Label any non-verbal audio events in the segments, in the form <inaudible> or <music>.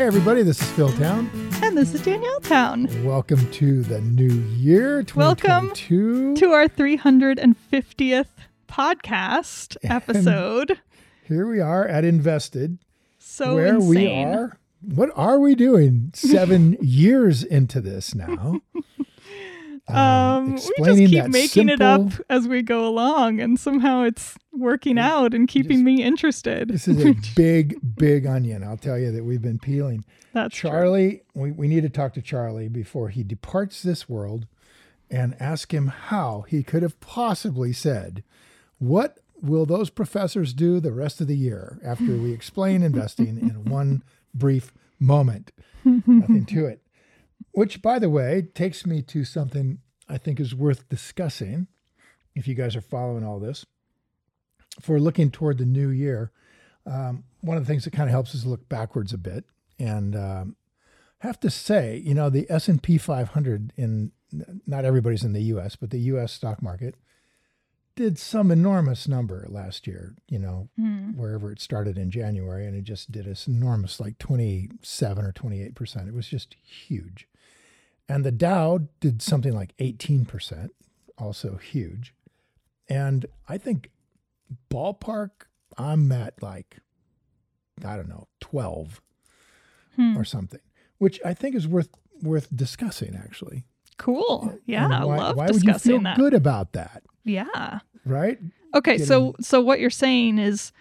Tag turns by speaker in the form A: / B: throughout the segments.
A: Hey, everybody, this is Phil Town.
B: And this is Danielle Town.
A: Welcome to the new year,
B: Welcome
A: 2022.
B: To our 350th podcast
A: And-
B: episode.
A: Here we are at Invested,
B: So
A: where
B: insane.
A: we are. What are we doing seven <laughs> years into this now?
B: Um, we just keep making it up as we go along, and somehow it's working out and keeping
A: just-
B: me interested.
A: This is a <laughs> big, big onion. I'll tell you that we've been peeling.
B: That's true.
A: Charlie, we, we need to talk to Charlie before he departs this world and ask him how he could have possibly said, What will those professors do the rest of the year after we explain <laughs> investing in one brief moment? Nothing to it. Which, by the way, takes me to something I think is worth discussing if you guys are following all this. For looking toward the new year, um, one of the things that kind of helps is look backwards a bit and um, have to say, you know, the S and P 500 in not everybody's in the U.S., but the U.S. stock market did some enormous number last year. You know,
B: Hmm.
A: wherever it started in January, and it just did this enormous, like 27 or 28 percent. It was just huge. And the Dow did something like 18 percent, also huge. And I think ballpark, I'm at like, I don't know, 12
B: Hmm.
A: or something, which I think is worth worth discussing actually.
B: Cool. Yeah,
A: And
B: I love
A: why would you
B: discussing
A: feel
B: that.
A: good about that,
B: Yeah.
A: right?
B: Okay, so so what you're saying is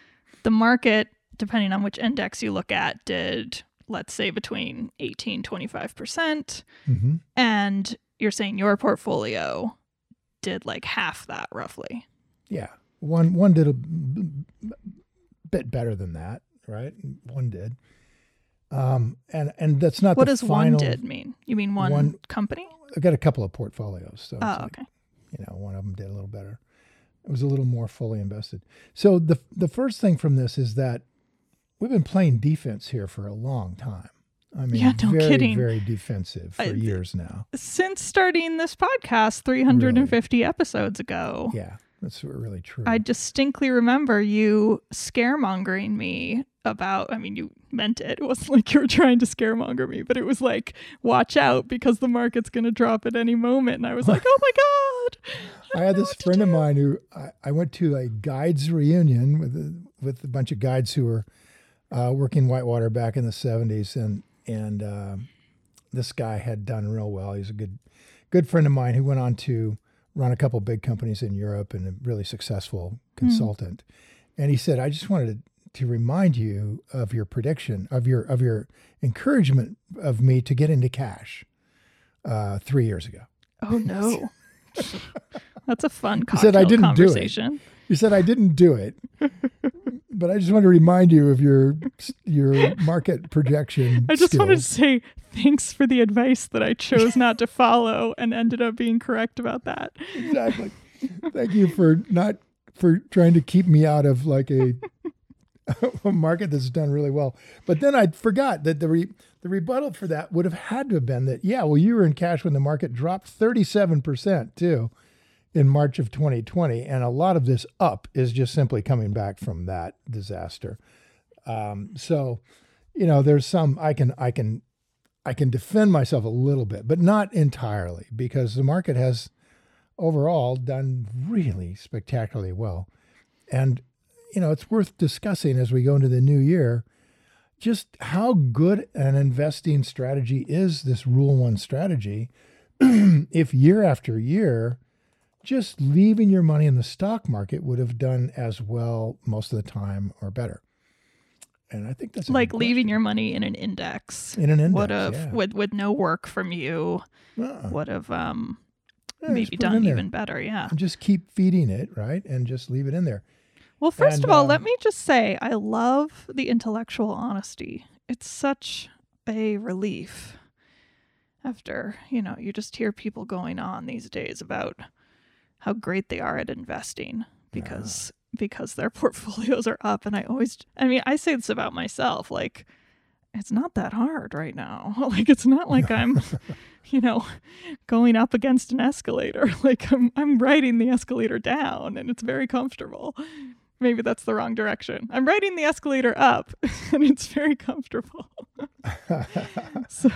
B: the market, depending on which index you look at, did let's say between 18 25%.
A: hmm
B: And you're saying your portfolio did like half that roughly.
A: Yeah, one one did a bit better than that, right? One did, um, and and that's not
B: What does
A: final.
B: one did mean? You mean one,
A: one-
B: company?
A: I got a couple of portfolios, so
B: Oh,
A: like,
B: okay.
A: you know, one of them did a little better. It was a little more fully invested. So the the first thing from this is that we've been playing defense here for a long time. I mean,
B: Yeah, no
A: very,
B: kidding.
A: very defensive for
B: I-
A: years now.
B: Since starting this podcast 350 episodes ago,
A: Yeah, that's really true.
B: I distinctly remember you scaremongering me about, I mean, you meant it. It wasn't <laughs> like you were trying to scaremonger me, but it was like, watch out because the market's going to drop at any moment. And I was like, oh my God. <laughs>
A: I had this friend of mine who I, I went to a guides reunion with a, with a bunch of guides who were uh, working whitewater back in the seventies, and and um this guy had done real well. He's a good good friend of mine who went on to run a couple big companies in Europe and a really successful consultant. And he said, "I just wanted to, to remind you of your prediction of your of your encouragement of me to get into cash uh, three years ago."
B: Oh no. <laughs> That's a fun
A: He said, "I
B: cocktail
A: didn't do it." He said, "I didn't do it, <laughs> but I just want to remind you of your your market projection."
B: I just wanted to say thanks for the advice that I chose not to follow and ended up being correct about that.
A: exactly. Thank you for not for trying to keep me out of like a <laughs> a market that's done really well. But then I forgot that the re, the rebuttal for that would have had to have been that yeah, well you were in cash when the market dropped 37% too in March of 2020 and a lot of this up is just simply coming back from that disaster. Um, so, you know, there's some I can I can I can defend myself a little bit, but not entirely because the market has overall done really spectacularly well. And, you know, it's worth discussing as we go into the new year just how good an investing strategy is this Rule One strategy <clears throat> if year after year, just leaving your money in the stock market would have done as well most of the time or better. And I think that's
B: like leaving your money in an index
A: in an index.
B: would have
A: yeah.
B: with with no work from you
A: Uh-uh.
B: would have um
A: Yeah,
B: maybe done even better yeah
A: And just keep feeding it, right? And just leave it in there.
B: well first
A: And,
B: of all
A: um,
B: let me just say i love the intellectual honesty it's such a relief after, you know, you just hear people going on these days about how great they are at investing because because their <laughs> portfolios are up and I always I mean, I say this about myself like it's not that hard right now. <laughs> Like it's not like I'm <laughs> you know, going up against an escalator. Like I'm I'm riding the escalator down and it's very comfortable. Maybe that's the wrong direction. I'm riding the escalator up and it's very comfortable. so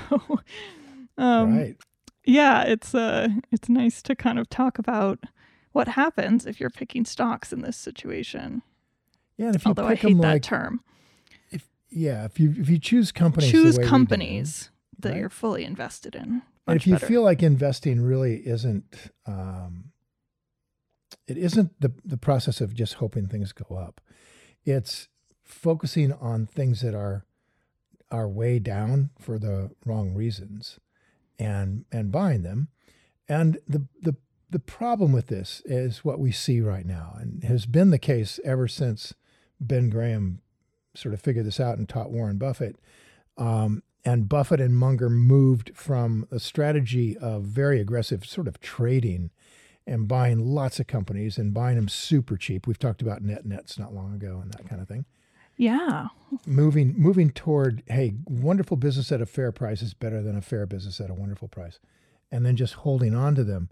B: um
A: right.
B: yeah, it's uh it's nice to kind of talk about what happens if you're picking stocks in this situation.
A: Yeah, and if you
B: Although I
A: pick
B: hate
A: them
B: that
A: like
B: term.
A: yeah, if you if you choose companies,
B: Choose
A: way we do,
B: companies that
A: right?
B: you're fully invested in.
A: and if you
B: better.
A: feel like investing really isn't, um, it isn't the the process of just hoping things go up. It's focusing on things that are are way down for the wrong reasons, and and buying them. And the the the problem with this is what we see right now, and has been the case ever since Ben Graham sort of figured this out and taught Warren Buffett. Um, and Buffett and Munger moved from a strategy of very aggressive sort of trading and buying lots of companies and buying them super cheap. We've talked about net nets not long ago and that kind of thing.
B: Yeah.
A: Moving moving toward hey, wonderful business at a fair price is better than a fair business at a wonderful price. And then just holding on to them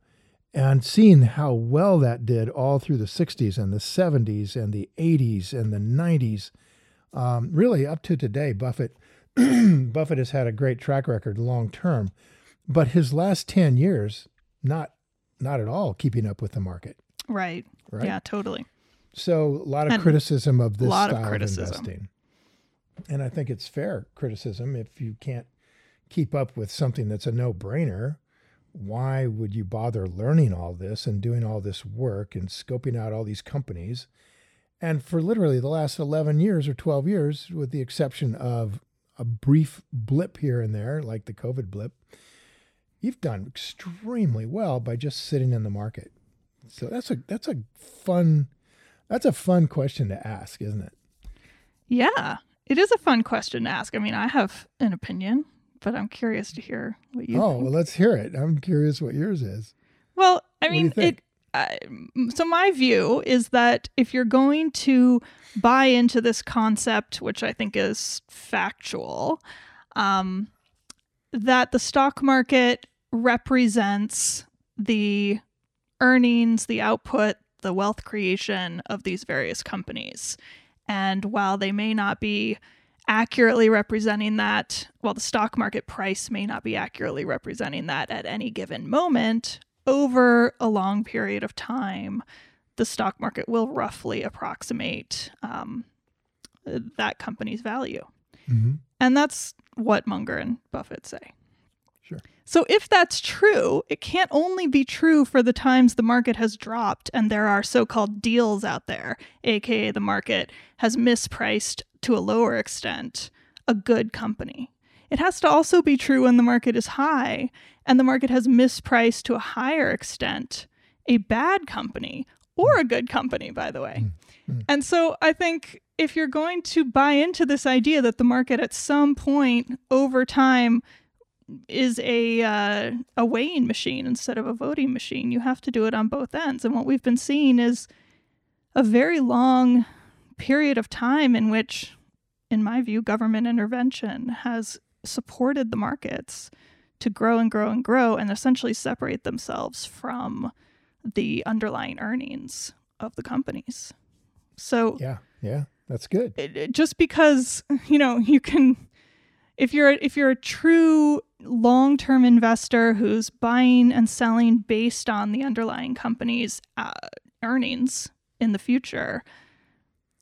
A: and seeing how well that did all through the 60s and the 70s and the 80s and the 90s. Um, really up to today, Buffett <clears throat> Buffett has had a great track record long term, but his last 10 years, not not at all keeping up with the market.
B: Right.
A: Right.
B: Yeah, totally.
A: So a lot of
B: And
A: criticism of this
B: of
A: style of,
B: criticism.
A: investing. And I think it's fair criticism if you can't keep up with something that's a no-brainer. Why would you bother learning all this and doing all this work and scoping out all these companies? And for literally the last 11 years or 12 years, with the exception of a brief blip here and there, like the COVID blip, you've done extremely well by just sitting in the market. So that's a that's a fun that's a fun question to ask, isn't it?
B: Yeah. It is a fun question to ask. I mean, I have an opinion, but I'm curious to hear what you
A: oh,
B: think.
A: well, let's hear it. I'm curious what yours is.
B: Well, I mean, it. Uh, so my view is that if you're going to buy into this concept, which I think is factual, um, that the stock market represents the earnings, the output, the wealth creation of these various companies. And while they may not be accurately representing that, while the stock market price may not be accurately representing that at any given moment, over a long period of time, the stock market will roughly approximate um, that company's value.
A: Mm-hmm.
B: And that's what Munger and Buffett say.
A: Sure.
B: So, if that's true, it can't only be true for the times the market has dropped and there are so called deals out there, aka the market has mispriced to a lower extent a good company. It has to also be true when the market is high and the market has mispriced to a higher extent a bad company or a good company, by the way. And so I think if you're going to buy into this idea that the market at some point over time is a uh, a weighing machine instead of a voting machine, you have to do it on both ends. And what we've been seeing is a very long period of time in which, in my view, government intervention has supported the markets to grow and grow and grow and essentially separate themselves from the underlying earnings of the companies. So
A: Yeah, yeah, that's good.
B: it- it- just because you know you can if you're if you're a true long-term investor who's buying and selling based on the underlying company's uh, earnings in the future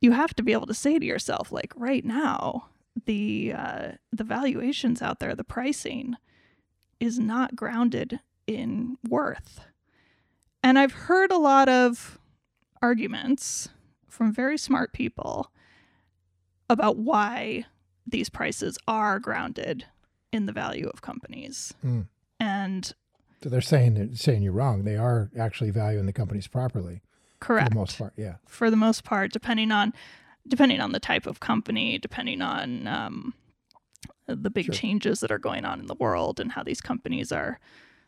B: you have to be able to say to yourself like right now the uh, the valuations out there the pricing is not grounded in worth and i've heard a lot of arguments from very smart people about why these prices are grounded in the value of companies.
A: Mm.
B: And
A: So they're saying they're saying you're wrong. They are actually valuing the companies properly
B: correct
A: for the most part. Yeah.
B: for the most part, depending on depending on the type of company, depending on um, the big
A: Sure.
B: changes that are going on in the world and how these companies are,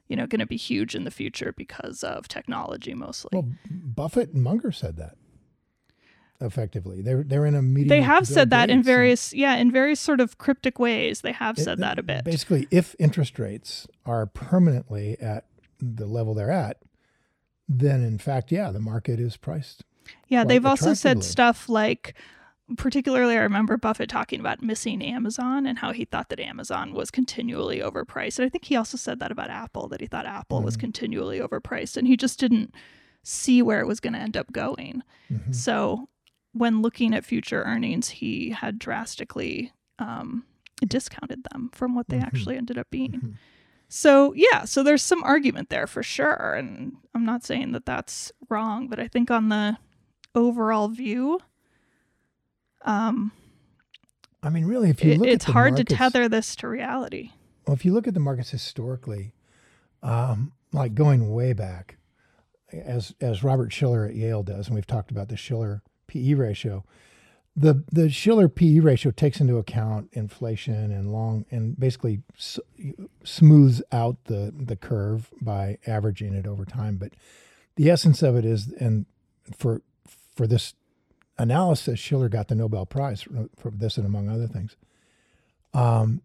B: you know, going to be huge in the future because of technology mostly.
A: Well, Buffett and Munger said that effectively. They're they're in a meeting.
B: they have said that in various yeah, in various sort of cryptic ways. They have
A: it-
B: said that a bit.
A: Basically, if interest rates are permanently at the level they're at, then in fact, yeah, the market is priced.
B: Yeah, they've also said stuff like, particularly, I remember Buffett talking about missing Amazon and how he thought that Amazon was continually overpriced. And I think he also said that about Apple, that he thought Apple was
A: Mhm.
B: continually overpriced. And he just didn't see where it was going to end up going.
A: Mhm.
B: So when looking at future earnings, he had drastically um, discounted them from what they
A: Mhm.
B: actually ended up being. So, yeah, so there's some argument there for sure. And I'm not saying that that's wrong, but I think on the overall view, um,
A: I mean, really, if you
B: it-
A: look
B: it's hard to tether this to reality.
A: Well, if you look at the markets historically, um, like going way back, as as Robert Shiller at Yale does, and we've talked about the Shiller PE ratio, the the Shiller PE ratio takes into account inflation and long and basically s- smooths out the the curve by averaging it over time. But the essence of it is, and for for this analysis, Shiller got the Nobel Prize for, for this and among other things. Um,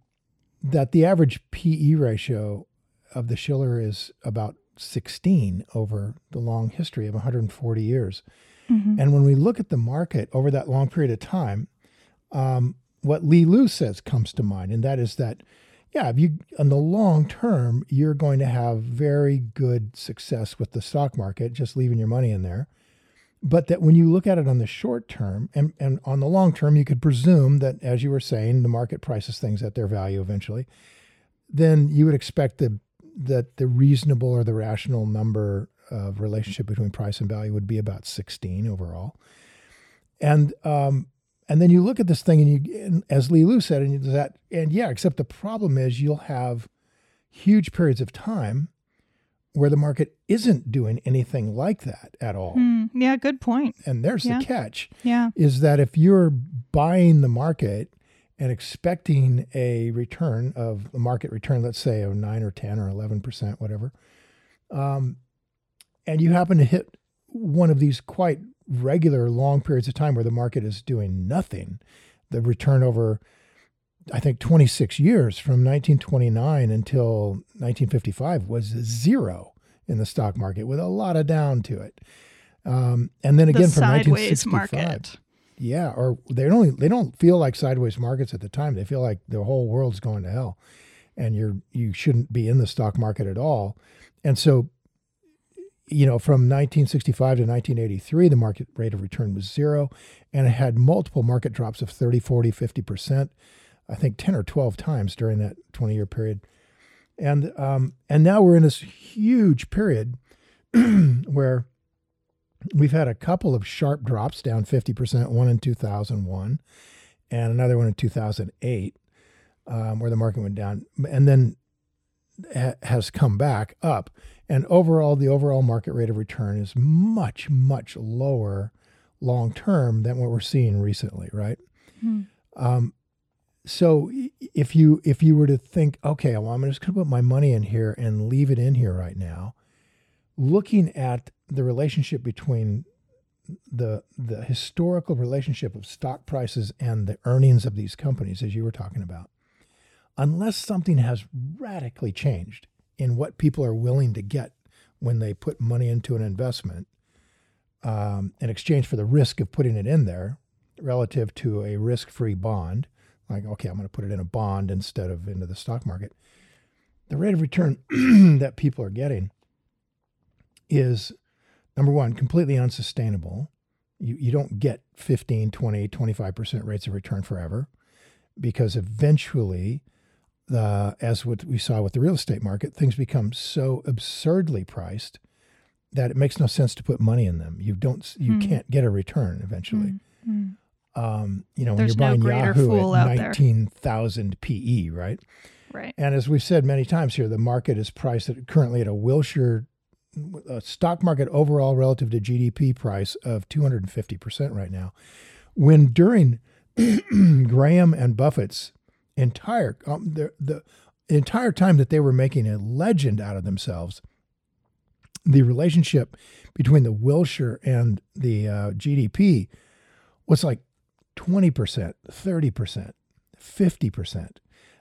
A: that the average PE ratio of the Shiller is about 16 over the long history of 140 years. And when we look at the market over that long period of time, um, what Li Lu says comes to mind, and that is that, yeah, if you in the long term, you're going to have very good success with the stock market, just leaving your money in there. But that when you look at it on the short term and, and on the long term, you could presume that, as you were saying, the market prices things at their value eventually. Then you would expect the, that the reasonable or the rational number of relationship between price and value would be about 16 overall. And um, and then you look at this thing and you, and as Li Lu said, and you- that, and yeah, except the problem is you'll have huge periods of time where the market isn't doing anything like that at all.
B: Hmm, yeah, good point.
A: And there's
B: Yeah.
A: the catch
B: Yeah.
A: is that if you're buying the market and expecting a return of a market return, let's say of nine or 10 or 11%, whatever, um, and you happen to hit one of these quite regular long periods of time where the market is doing nothing, the return over, I think, 26 years from 1929 until 1955 was zero in the stock market with a lot of down to it. Um, and then again
B: the
A: from
B: sideways
A: 1965,
B: market.
A: yeah, or they don't only they don't feel like sideways markets at the time. They feel like the whole world's going to hell, and you're you shouldn't be in the stock market at all. And so, you know, from 1965 to 1983, the market rate of return was zero, and it had multiple market drops of 30, 40, 50 percent. I think 10 or 12 times during that 20 year period. And um, and now we're in this huge period <clears throat> where we've had a couple of sharp drops down 50%, one in 2001 and another one in 2008, um, where the market went down and then ha- has come back up. And overall, the overall market rate of return is much, much lower long term than what we're seeing recently, right?
B: Hmm.
A: Um, so if you if you were to think, okay, well, I'm just going to put my money in here and leave it in here right now, looking at the relationship between the the historical relationship of stock prices and the earnings of these companies, as you were talking about, unless something has radically changed in what people are willing to get when they put money into an investment um, in exchange for the risk of putting it in there relative to a risk-free bond like okay i'm going to put it in a bond instead of into the stock market the rate of return <clears throat> that people are getting is number one completely unsustainable. You, you don't get 15 20 25% rates of return forever because eventually the as what we saw with the real estate market things become so absurdly priced that it makes no sense to put money in them you don't you
B: Hmm.
A: can't get a return eventually
B: Hmm.
A: um, you know,
B: There's
A: when you're buying
B: greater
A: Yahoo at 19,000 PE, right?
B: Right.
A: And as we've said many times here, the market is priced at currently at a Wilshire a stock market overall relative to GDP price of 250% right now. When during <clears throat> Graham and Buffett's entire um, the, the entire time that they were making a legend out of themselves, the relationship between the Wilshire and the uh, GDP was like 20%, 30%, 50%. I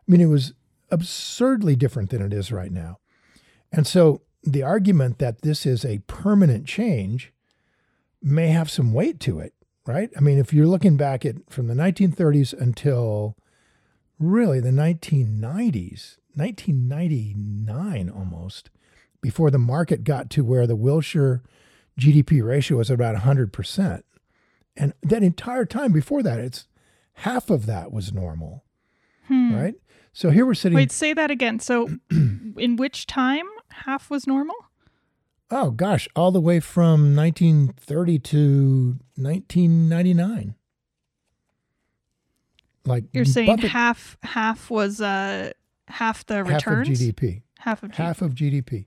A: mean, it was absurdly different than it is right now. And so the argument that this is a permanent change may have some weight to it, right? I mean, if you're looking back at from the 1930s until really the 1990s, 1999 almost, before the market got to where the Wilshire GDP ratio was about 100%. And that entire time before that, it's half of that was normal,
B: Hmm.
A: right? So here we're sitting.
B: Wait, say that again. So, <clears throat> in which time half was normal?
A: Oh gosh, all the way from 1930 to 1999. Like
B: You're saying
A: Buffett-
B: half half was uh half the
A: half
B: returns.
A: of GDP,
B: Half of GDP.
A: half of GDP.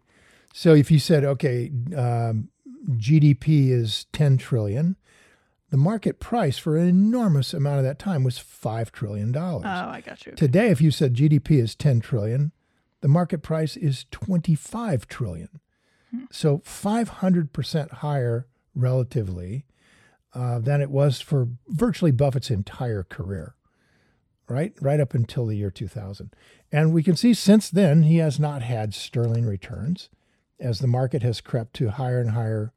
A: So if you said, okay, um, GDP is 10 trillion, the market price for an enormous amount of that time was five trillion dollars.
B: Oh, I got you.
A: Today, if you said GDP is 10 trillion, the market price is 25 trillion. So 500% higher relatively uh, than it was for virtually Buffett's entire career, right? Right up until the year 2000. And we can see since then, he has not had sterling returns as the market has crept to higher and higher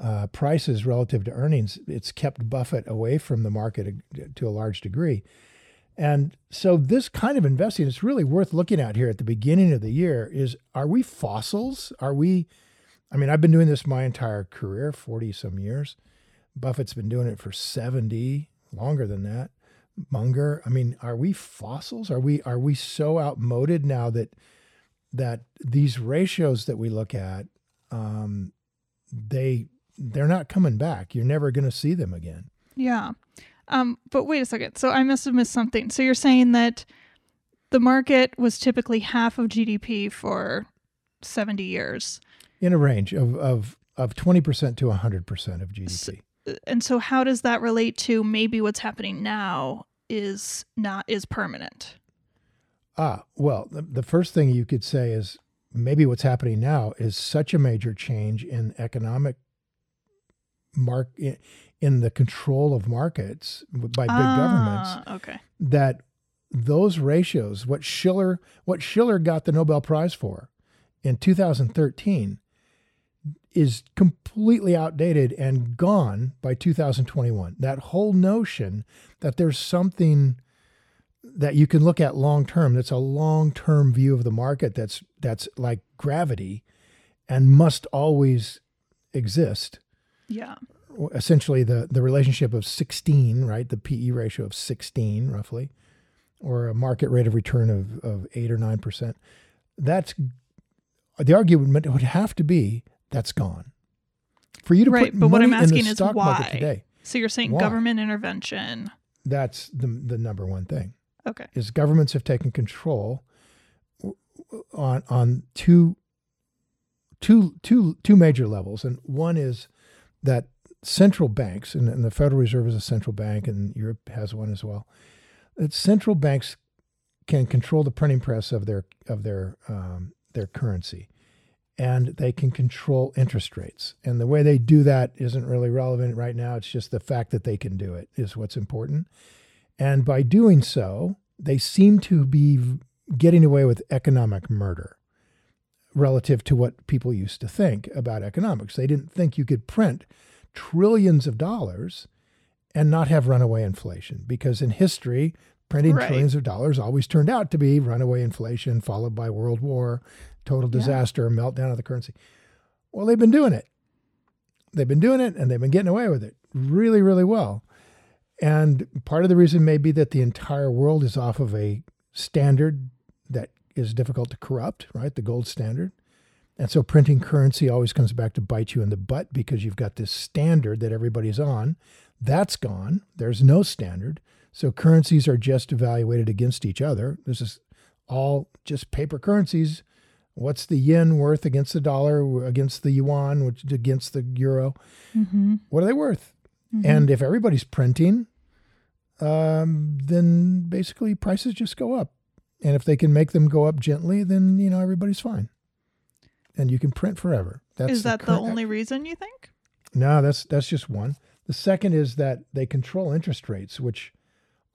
A: uh, prices relative to earnings. It's kept Buffett away from the market to a large degree. And so this kind of investing is really worth looking at here at the beginning of the year is are we fossils? Are we I mean, I've been doing this my entire career, 40 some years. Buffett's been doing it for 70, longer than that. Munger, I mean, are we fossils? Are we are we so outmoded now that that these ratios that we look at um they they're not coming back. You're never going to see them again.
B: Yeah. Um, but wait a second. So I must have missed something. So you're saying that the market was typically half of GDP for 70 years.
A: in a range of of of 20% to 100% of GDP.
B: And so how does that relate to maybe what's happening now is not is permanent?
A: Ah, well, the, the first thing you could say is maybe what's happening now is such a major change in economic mark in, the control of markets by big governments
B: Ah, Okay.
A: that those ratios what Shiller what Shiller got the Nobel Prize for in 2013 is completely outdated and gone by 2021 that whole notion that there's something that you can look at long term that's a long term view of the market that's that's like gravity and must always exist.
B: Yeah.
A: essentially the the relationship of 16 right? The pe ratio of 16 roughly or a market rate of return of, of 8 or 9% that's the argument would have to be that's gone for you to
B: Right,
A: put
B: but what I'm asking is why?
A: today
B: So you're saying
A: Why?
B: government intervention.
A: that's the the number one thing
B: Okay.
A: is governments have taken control on on two two two two major levels and one is that central banks and, and the Federal Reserve is a central bank and Europe has one as well that central banks can control the printing press of their of their um, their currency and they can control interest rates and the way they do that isn't really relevant right now it's just the fact that they can do it is what's important and by doing so, they seem to be getting away with economic murder relative to what people used to think about economics. They didn't think you could print trillions of dollars and not have runaway inflation because in history, printing
B: Right.
A: trillions of dollars always turned out to be runaway inflation followed by world war, total
B: Yeah.
A: disaster, meltdown of the currency. Well, they've been doing it. They've been doing it and they've been getting away with it really, really well. And part of the reason may be that the entire world is off of a standard that is difficult to corrupt, right? The gold standard. And so printing currency always comes back to bite you in the butt because you've got this standard that everybody's on. That's gone. There's no standard. So currencies are just evaluated against each other. This is all just paper currencies. What's the yen worth against the dollar, against the yuan, which against the euro?
B: Mm-hmm.
A: What are they worth? And if everybody's printing, um, then basically prices just go up. And if they can make them go up gently, then you know everybody's fine, and you can print forever. That's
B: is that the,
A: current-
B: only reason you think?
A: No, that's that's just one. The second is that they control interest rates, which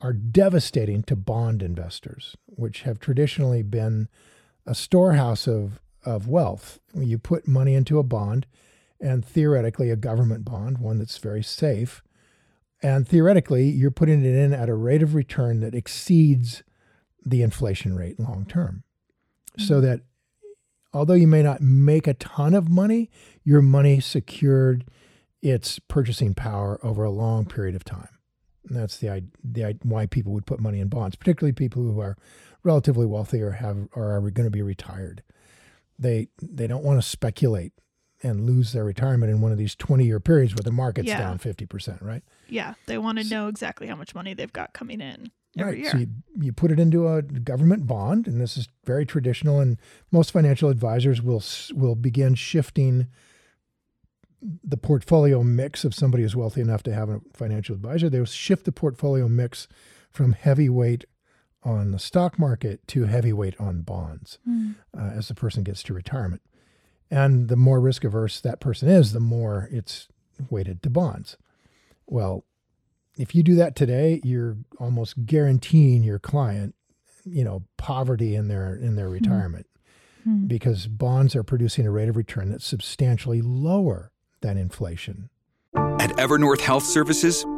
A: are devastating to bond investors, which have traditionally been a storehouse of of wealth. You put money into a bond, and theoretically a government bond, one that's very safe, and theoretically you're putting it in at a rate of return that exceeds the inflation rate long term. Mm-hmm. So that although you may not make a ton of money, your money secured its purchasing power over a long period of time. And that's the, the why people would put money in bonds, particularly people who are relatively wealthy or have or are going to be retired. They they don't want to speculate and lose their retirement in one of these 20 year periods where the market's
B: Yeah.
A: down 50%, right?
B: Yeah, they want to know exactly how much money they've got coming in every
A: right.
B: year.
A: So you, you put it into a government bond, and this is very traditional. And most financial advisors will will begin shifting the portfolio mix of somebody who's wealthy enough to have a financial advisor. They will shift the portfolio mix from heavyweight on the stock market to heavyweight on bonds
B: Hmm.
A: uh, as the person gets to retirement. And the more risk averse that person is, the more it's weighted to bonds. Well, if you do that today, you're almost guaranteeing your client, you know, poverty in their in their retirement
B: Hmm.
A: because bonds are producing a rate of return that's substantially lower than inflation.
C: At Evernorth Health Services,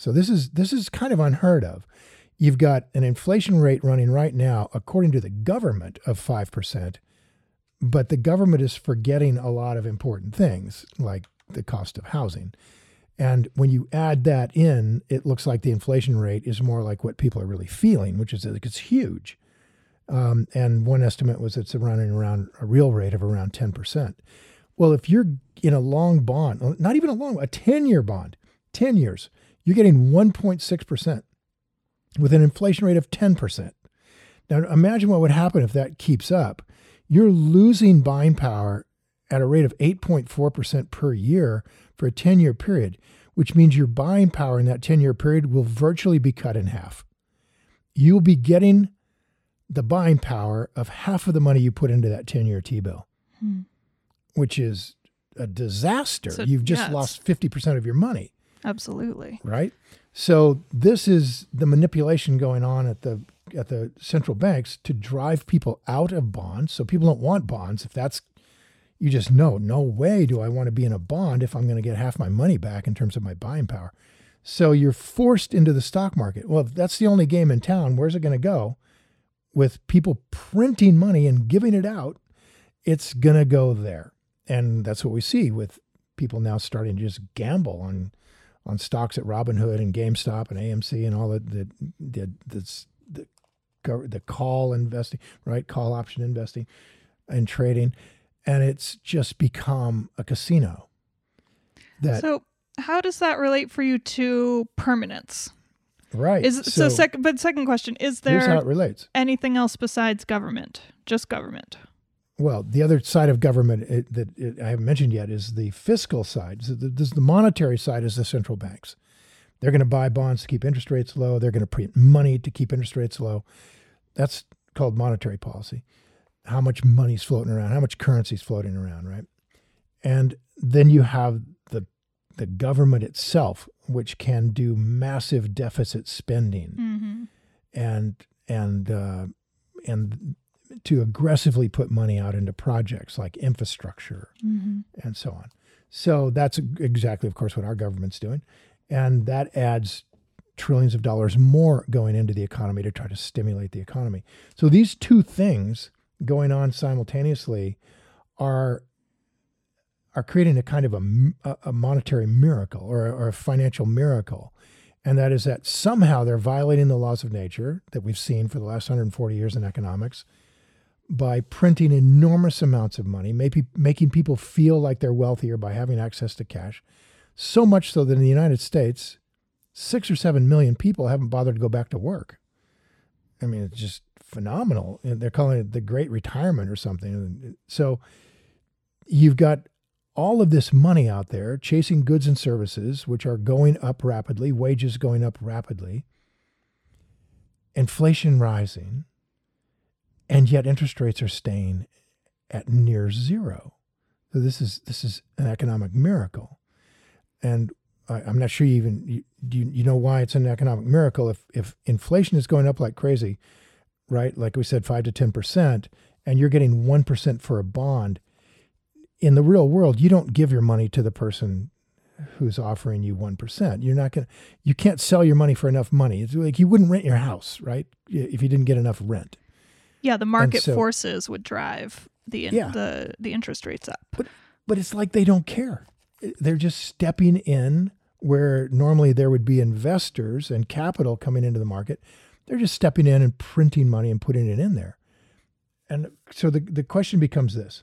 A: So this is this is kind of unheard of. You've got an inflation rate running right now, according to the government, of five percent, but the government is forgetting a lot of important things like the cost of housing. And when you add that in, it looks like the inflation rate is more like what people are really feeling, which is that it's huge. Um, and one estimate was it's running around a real rate of around 10%. Well, if you're in a long bond, not even a long, a 10 year bond, 10 years, you're getting 1.6% with an inflation rate of 10%. Now, imagine what would happen if that keeps up. You're losing buying power at a rate of 8.4% per year for a 10 year period, which means your buying power in that 10 year period will virtually be cut in half. You'll be getting the buying power of half of the money you put into that 10 year T bill,
B: Hmm.
A: which is a disaster.
B: So,
A: You've just
B: yeah,
A: lost 50% of your money
B: Absolutely.
A: right? So this is the manipulation going on at the at the central banks to drive people out of bonds. So people don't want bonds. If that's you just know, no way do I want to be in a bond if I'm going to get half my money back in terms of my buying power. So you're forced into the stock market. Well, if that's the only game in town, where's it going to go? With people printing money and giving it out, it's going to go there. And that's what we see with people now starting to just gamble on on stocks at Robinhood and GameStop and AMC and all the the the the, the, the call investing, right? Call option investing and trading, and it's just become a casino. That
B: So, how does that relate for you to permanence?
A: right?
B: Is so, second but second question, is there
A: it relates.
B: anything else besides government? Just government.
A: Well, the other side of government it, that it, I haven't mentioned yet is the fiscal side. So the, this, the monetary side is the central banks. They're going to buy bonds to keep interest rates low. They're going to print money to keep interest rates low. That's called monetary policy. How much money's floating around? How much currency's floating around, right? And then you have the the government itself, which can do massive deficit spending
B: Mm-hmm.
A: and and uh, and to aggressively put money out into projects like infrastructure
B: Mm-hmm.
A: and so on. So that's exactly, of course, what our government's doing, and that adds trillions of dollars more going into the economy to try to stimulate the economy. So these two things going on simultaneously are are creating a kind of a, a monetary miracle or or a financial miracle. And that is that somehow they're violating the laws of nature that we've seen for the last 140 years in economics by printing enormous amounts of money, maybe making people feel like they're wealthier by having access to cash. So much so that in the United States, six or seven million people haven't bothered to go back to work. I mean, it's just phenomenal. And they're calling it the great retirement or something. So you've got all of this money out there chasing goods and services, which are going up rapidly, wages going up rapidly, inflation rising, and yet interest rates are staying at near zero. So this is this is an economic miracle, and I, am not sure you even you, you you know why it's an economic miracle if if inflation is going up like crazy, right? Like we said, five to ten percent, and you're getting one percent for a bond in the real world, you don't give your money to the person who's offering you 1%. You're not going to, you can't sell your money for enough money. It's like you wouldn't rent your house, right? If you didn't get enough rent.
B: Yeah, the market so, forces would drive the, yeah. the, the interest rates up.
A: But, but it's like they don't care. They're just stepping in where normally there would be investors and capital coming into the market. They're just stepping in and printing money and putting it in there. And so the, the question becomes this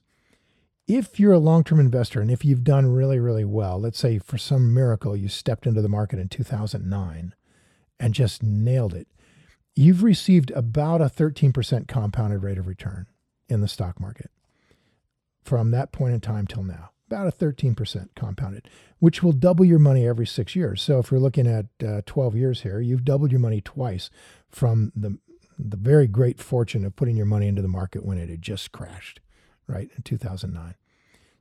A: if you're a long term investor and if you've done really, really well, let's say for some miracle you stepped into the market in 2009 and just nailed it, you've received about a 13% compounded rate of return in the stock market from that point in time till now. About a 13% compounded, which will double your money every six years. So if you're looking at uh, 12 years here, you've doubled your money twice from the, the very great fortune of putting your money into the market when it had just crashed right, in 2009.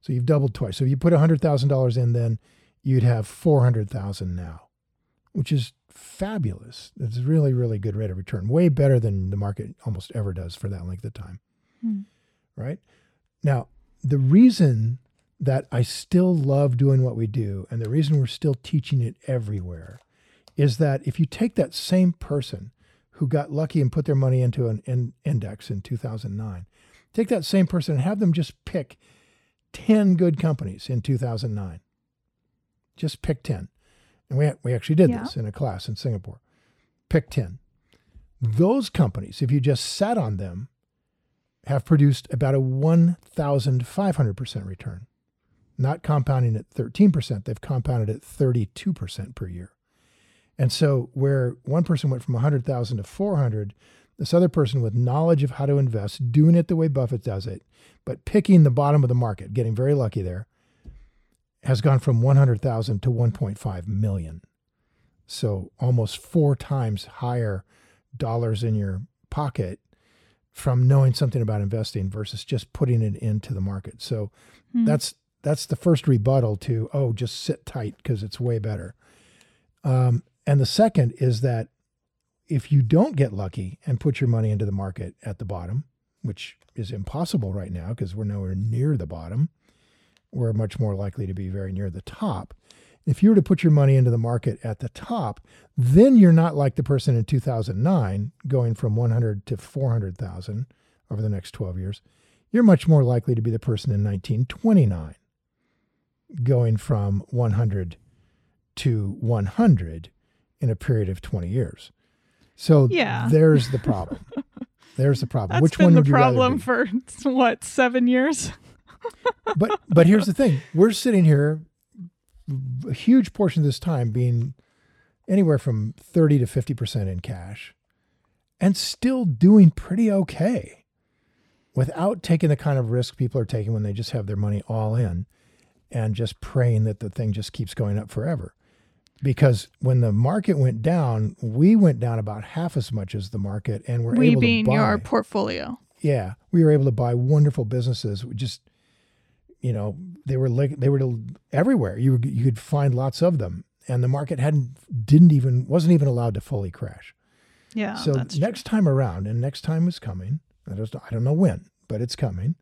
A: So you've doubled twice. So if you put $100,000 in then, you'd have 400,000 now, which is fabulous. It's really, really good rate of return, way better than the market almost ever does for that length of time. Hmm. Right? Now, the reason that I still love doing what we do and the reason we're still teaching it everywhere is that if you take that same person who got lucky and put their money into an in index in 2009 Take that same person and have them just pick 10 good companies in 2009. Just pick 10. And we, we actually did yeah. this in a class in Singapore. Pick 10. Those companies, if you just sat on them, have produced about a 1,500% return. Not compounding at 13%, they've compounded at 32% per year. And so, where one person went from 100,000 to 400, this other person with knowledge of how to invest, doing it the way Buffett does it, but picking the bottom of the market, getting very lucky there, has gone from 100,000 to 1.5 million. So almost four times higher dollars in your pocket from knowing something about investing versus just putting it into the market. So hmm. that's that's the first rebuttal to oh just sit tight because it's way better. Um, and the second is that if you don't get lucky and put your money into the market at the bottom, which is impossible right now because we're nowhere near the bottom, we're much more likely to be very near the top. If you were to put your money into the market at the top, then you're not like the person in 2009 going from 100 to 400,000 over the next 12 years. You're much more likely to be the person in 1929 going from 100 to 100 in a period of 20 years. So yeah. there's the problem. There's the problem. <laughs>
B: That's
A: Which
B: been
A: one
B: the problem for <laughs> what seven years?
A: But but here's the thing: we're sitting here, a huge portion of this time being anywhere from thirty to fifty percent in cash, and still doing pretty okay, without taking the kind of risk people are taking when they just have their money all in, and just praying that the thing just keeps going up forever because when the market went down, we went down about half as much as the market, and we're
B: we
A: able
B: being
A: to buy.
B: your portfolio.
A: Yeah, we were able to buy wonderful businesses. We just, you know, they were like they were everywhere. You you could find lots of them, and the market hadn't didn't even wasn't even allowed to fully crash.
B: Yeah.
A: So next
B: true.
A: time around, and next time is coming. I don't I don't know when, but it's coming.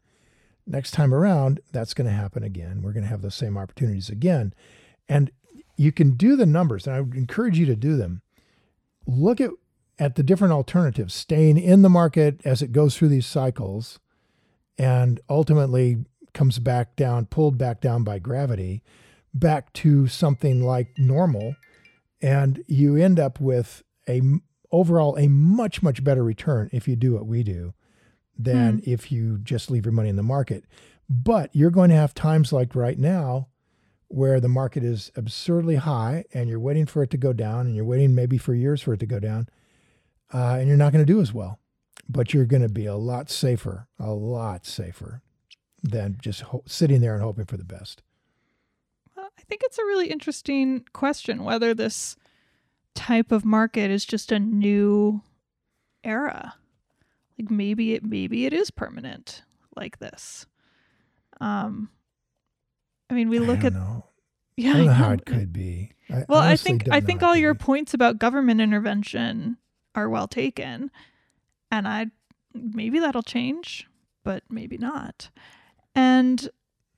A: Next time around, that's going to happen again. We're going to have those same opportunities again, and you can do the numbers, and I would encourage you to do them. Look at at the different alternatives, staying in the market as it goes through these cycles, and ultimately comes back down, pulled back down by gravity, back to something like normal, and you end up with a overall a much much better return if you do what we do than if you just leave your money in the market. But you're going to have times like right now where the market is absurdly high and you're waiting for it to go down and you're waiting maybe for years for it to go down uh, and you're not going to do as well. But you're going to be a lot safer, a lot safer than just ho- sitting there and hoping for the best.
B: Well, I think it's a really interesting question whether this type of market is just a new era. Like maybe it maybe it is permanent like this. Um I mean we look at
A: know. <laughs>
B: yeah
A: I don't know
B: I
A: how it could be. I
B: Well, I think I think all your
A: be.
B: points about government intervention are well taken. And I maybe that'll change, but maybe not. And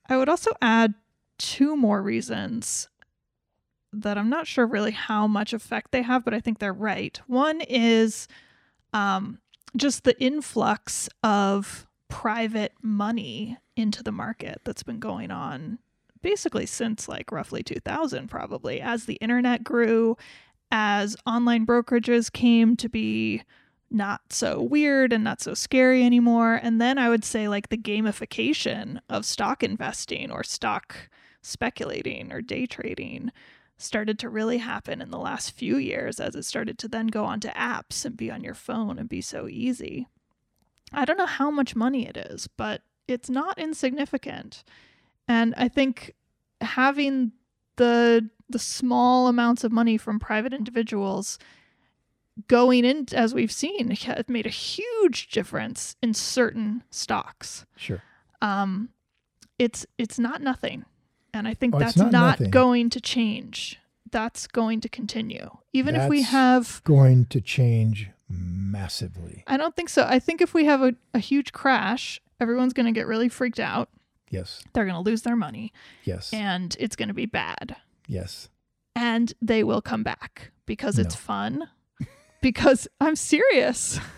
B: I would also add two more reasons that I'm not sure really how much effect they have, but I think they're right. One is um, just the influx of private money into the market that's been going on basically since like roughly 2000 probably as the internet grew as online brokerages came to be not so weird and not so scary anymore. And then i would say like the gamification of stock investing or stock speculating or day trading started to really happen in the last few years as it started to then go onto apps and be on your phone and be so easy. I don't know how much money it is but it's not insignificant. And i think having the the small amounts of money from private individuals going in as we've seen has made a huge difference in certain stocks
A: Sure.
B: um it's it's not nothing and i think
A: Oh,
B: that's
A: not
B: not, going to change that's going to continue even if we have
A: Going to change massively.
B: i don't think so i think if we have a, a huge crash everyone's going to get really freaked out
A: Yes.
B: they're going to lose their money
A: Yes.
B: and it's going to be bad
A: yes.
B: and they will come back because it's fun. Because I'm serious. <laughs>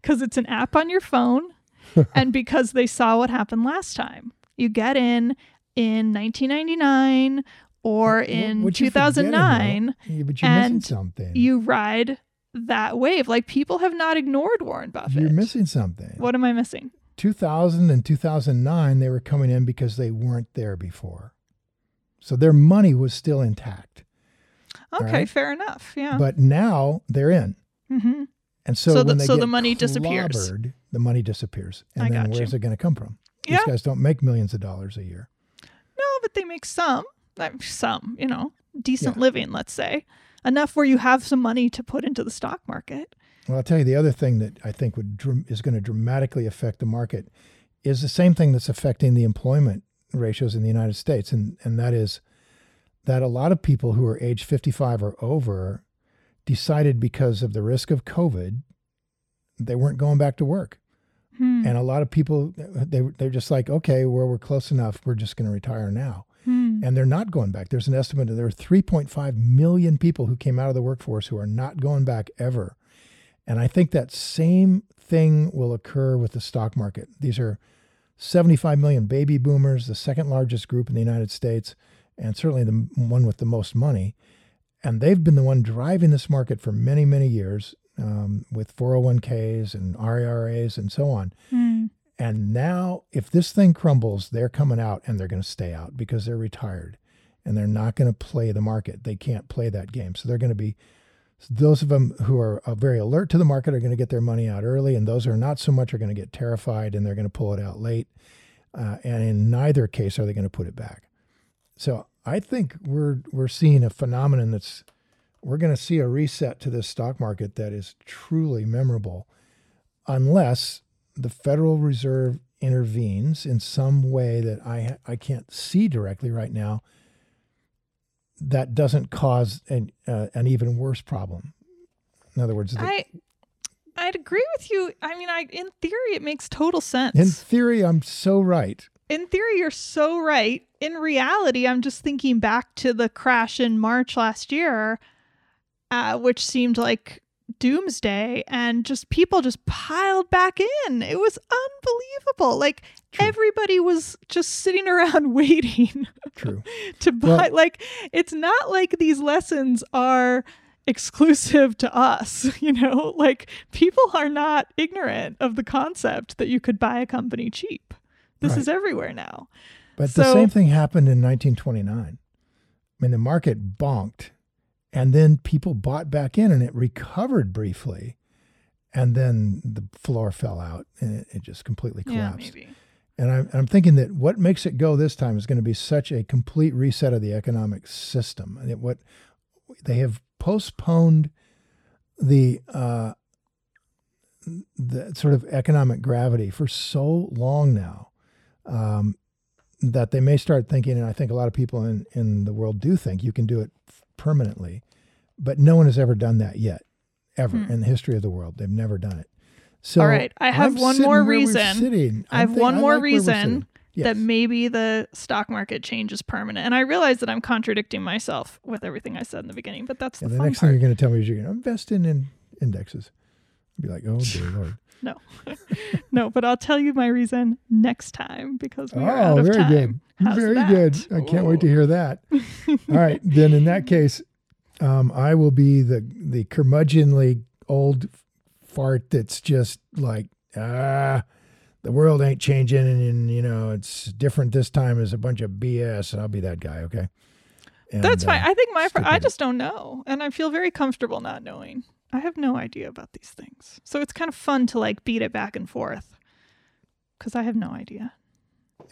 B: Because it's an app on your phone <laughs> and because they saw what happened last time. You get in in 1999 or in
A: what
B: 2009.
A: Yeah, but you're missing something.
B: you ride that wave. Like people have not ignored Warren Buffett.
A: You're missing something.
B: What am I missing?
A: 2000 and 2009, they were coming in because they weren't there before. So their money was still intact.
B: Okay,
A: right.
B: fair enough. Yeah.
A: But now they're in.
B: hmm
A: And so,
B: So the-
A: when they
B: so the money disappears.
A: The money disappears. And
B: I
A: then where's it going to come from?
B: Yeah.
A: These guys don't make millions of dollars a year.
B: No, but they make some, some, you know, decent
A: Yeah.
B: living, let's say. Enough where you have some money to put into the stock market.
A: Well, I'll tell you the other thing that I think would is going to dramatically affect the market is the same thing that's affecting the employment ratios in the United States, and and that is that a lot of people who are age 55 or over decided because of the risk of COVID, they weren't going back to work,
B: Hmm.
A: and a lot of people they they're just like, okay, well we're close enough, we're just going to retire now,
B: Hmm.
A: and they're not going back. There's an estimate that there are 3.5 million people who came out of the workforce who are not going back ever. And I think that same thing will occur with the stock market. These are 75 million baby boomers, the second largest group in the United States, and certainly the one with the most money. And they've been the one driving this market for many, many years um, with 401ks and IRAs and so on.
B: Hmm.
A: And now, if this thing crumbles, they're coming out and they're going to stay out because they're retired and they're not going to play the market. They can't play that game. So they're going to be, those of them who are uh, very alert to the market are going to get their money out early, and those who are not so much are going to get terrified and they're going to pull it out late. Uh, and in neither case are they going to put it back. So I think we're we're seeing a phenomenon that's we're going to see a reset to this stock market that is truly memorable, unless the Federal Reserve intervenes in some way that I I can't see directly right now. That doesn't cause an uh, an even worse problem. In other words, the,
B: I I'd agree with you. I mean, I in theory it makes total sense.
A: in theory, I'm so right.
B: In theory, you're so right. In reality, I'm just thinking back to the crash in March last year, uh, which seemed like doomsday and just people just piled back in. It was unbelievable. Like
A: True.
B: everybody was just sitting <laughs> around waiting
A: True. <laughs>
B: to buy
A: Well-
B: like it's not like these lessons are exclusive to us, <laughs> you know? Like people are not ignorant of the concept that you could buy a company cheap. This
A: Right.
B: is everywhere now.
A: But the same thing happened in 1929. I mean, the market bonked, and then people bought back in, and it recovered briefly, and then the floor fell out, and it, it just completely
B: Yeah,
A: collapsed.
B: maybe.
A: And I'm, I'm thinking that what makes it go this time is going to be such a complete reset of the economic system. And it, what they have postponed the uh, the sort of economic gravity for so long now um, that they may start thinking, and I think a lot of people in, in the world do think you can do it permanently, but no one has ever done that yet, ever
B: Hmm.
A: in the history of the world. They've never done it. So
B: All right, I have
A: I'm
B: one more reason. I have one
A: I
B: more
A: like
B: reason.
A: Yes.
B: that maybe the stock market change is permanent. And I realize that I'm contradicting myself with everything I said in the beginning, but that's
A: And
B: the,
A: the next thing you're going to tell me is you're going to invest in, in indexes. I'd be like, oh dear <laughs> lord.
B: No, <laughs> no, but I'll tell you my reason next time because we are
A: oh,
B: out of
A: very
B: time.
A: good.
B: How's
A: very
B: that?
A: good. I can't wait to hear that. All right, <laughs> then in that case, um, I will be the the curmudgeonly old fart that's just like ah, the world ain't changing, and, and you know it's different this time. Is a bunch of BS, and I'll be that guy. Okay. And,
B: That's fine.
A: uh,
B: I think my fr- I just don't know, and I feel very comfortable not knowing. I have no idea about these things, so it's kind of fun to like beat it back and forth because I have no idea.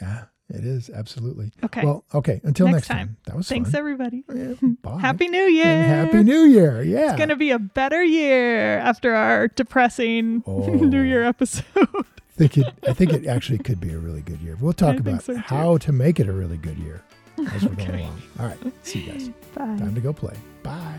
A: yeah, it is absolutely.
B: Okay,
A: Well, okay. Until
B: Next
A: next,
B: time.
A: time. That was
B: thanks
A: fun.
B: everybody.
A: Yeah, <laughs> bye.
B: Happy New Year!
A: And happy New Year. Yeah.
B: It's gonna be a better year after our depressing
A: Oh. <laughs>
B: New Year oh. episode. <laughs>
A: I think it I think it actually could be a really good year. We'll talk
B: I
A: about
B: so,
A: how to make it a really good year as we're going
B: Okay.
A: along. All right. See you guys.
B: Bye.
A: Time to go play. Bye.